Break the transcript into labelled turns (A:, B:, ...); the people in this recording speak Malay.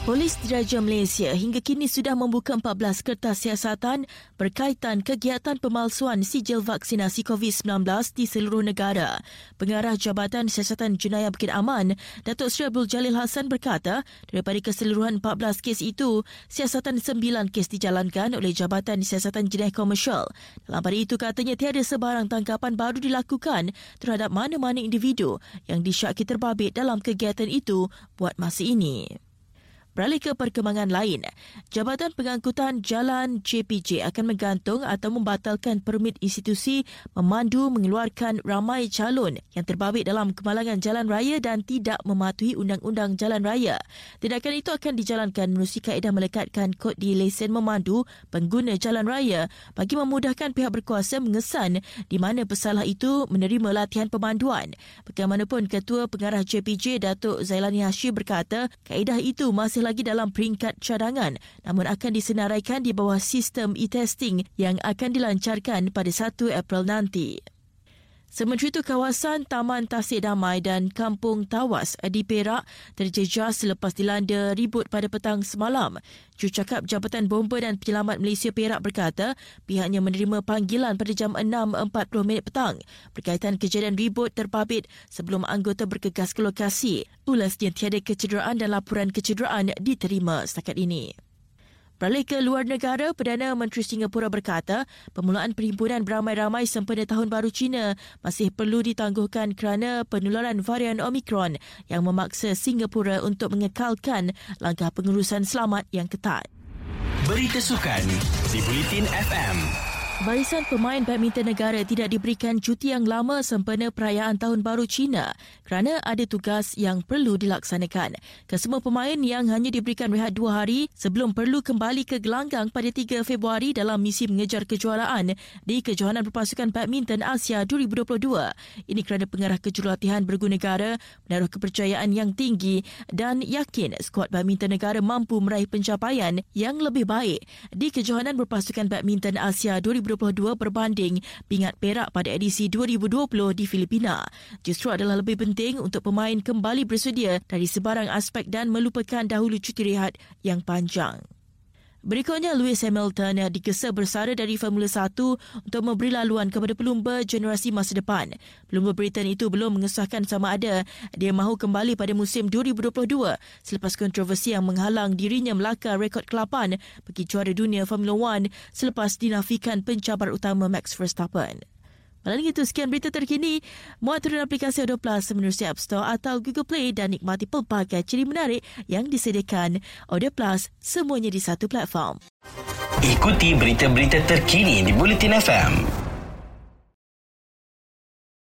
A: Polis Diraja Malaysia hingga kini sudah membuka 14 kertas siasatan berkaitan kegiatan pemalsuan sijil vaksinasi COVID-19 di seluruh negara. Pengarah Jabatan Siasatan Jenayah Bukit Aman, Datuk Seri Abdul Jalil Hassan berkata, daripada keseluruhan 14 kes itu, siasatan 9 kes dijalankan oleh Jabatan Siasatan Jenayah Komersial. Dalam pada itu katanya tiada sebarang tangkapan baru dilakukan terhadap mana-mana individu yang disyaki terbabit dalam kegiatan itu buat masa ini. Beralih ke perkembangan lain, Jabatan Pengangkutan Jalan JPJ akan menggantung atau membatalkan permit institusi memandu mengeluarkan ramai calon yang terbabit dalam kemalangan jalan raya dan tidak mematuhi undang-undang jalan raya. Tindakan itu akan dijalankan menerusi kaedah melekatkan kod di lesen memandu pengguna jalan raya bagi memudahkan pihak berkuasa mengesan di mana pesalah itu menerima latihan pemanduan. Bagaimanapun Ketua Pengarah JPJ Datuk Zailani Hashim berkata, kaedah itu masih masih lagi dalam peringkat cadangan namun akan disenaraikan di bawah sistem e-testing yang akan dilancarkan pada 1 April nanti. Sementara itu, kawasan Taman Tasik Damai dan Kampung Tawas di Perak terjejas selepas dilanda ribut pada petang semalam. Jurucakap Jabatan Bomba dan Penyelamat Malaysia Perak berkata pihaknya menerima panggilan pada jam 6.40 minit petang berkaitan kejadian ribut terbabit sebelum anggota bergegas ke lokasi. Ulasnya tiada kecederaan dan laporan kecederaan diterima setakat ini. Beralih ke luar negara, Perdana Menteri Singapura berkata permulaan perhimpunan beramai-ramai sempena Tahun Baru Cina masih perlu ditangguhkan kerana penularan varian Omicron yang memaksa Singapura untuk mengekalkan langkah pengurusan selamat yang ketat.
B: Berita Sukan di Bulletin FM.
A: Barisan pemain badminton negara tidak diberikan cuti yang lama sempena perayaan Tahun Baru Cina kerana ada tugas yang perlu dilaksanakan. Kesemua pemain yang hanya diberikan rehat dua hari sebelum perlu kembali ke gelanggang pada 3 Februari dalam misi mengejar kejuaraan di Kejohanan Perpasukan Badminton Asia 2022. Ini kerana pengarah kejurulatihan bergu negara menaruh kepercayaan yang tinggi dan yakin skuad badminton negara mampu meraih pencapaian yang lebih baik di Kejohanan Perpasukan Badminton Asia 2022 2022 berbanding pingat perak pada edisi 2020 di Filipina. Justru adalah lebih penting untuk pemain kembali bersedia dari sebarang aspek dan melupakan dahulu cuti rehat yang panjang. Berikutnya, Lewis Hamilton yang digesa bersara dari Formula 1 untuk memberi laluan kepada pelumba generasi masa depan. Pelumba Britain itu belum mengesahkan sama ada dia mahu kembali pada musim 2022 selepas kontroversi yang menghalang dirinya melakar rekod ke-8 bagi juara dunia Formula 1 selepas dinafikan pencabar utama Max Verstappen. Malam itu sekian berita terkini. Muat turun aplikasi Audio Plus menerusi App Store atau Google Play dan nikmati pelbagai ciri menarik yang disediakan. Audio Plus, semuanya di satu platform.
B: Ikuti berita-berita terkini di Bulletin FM.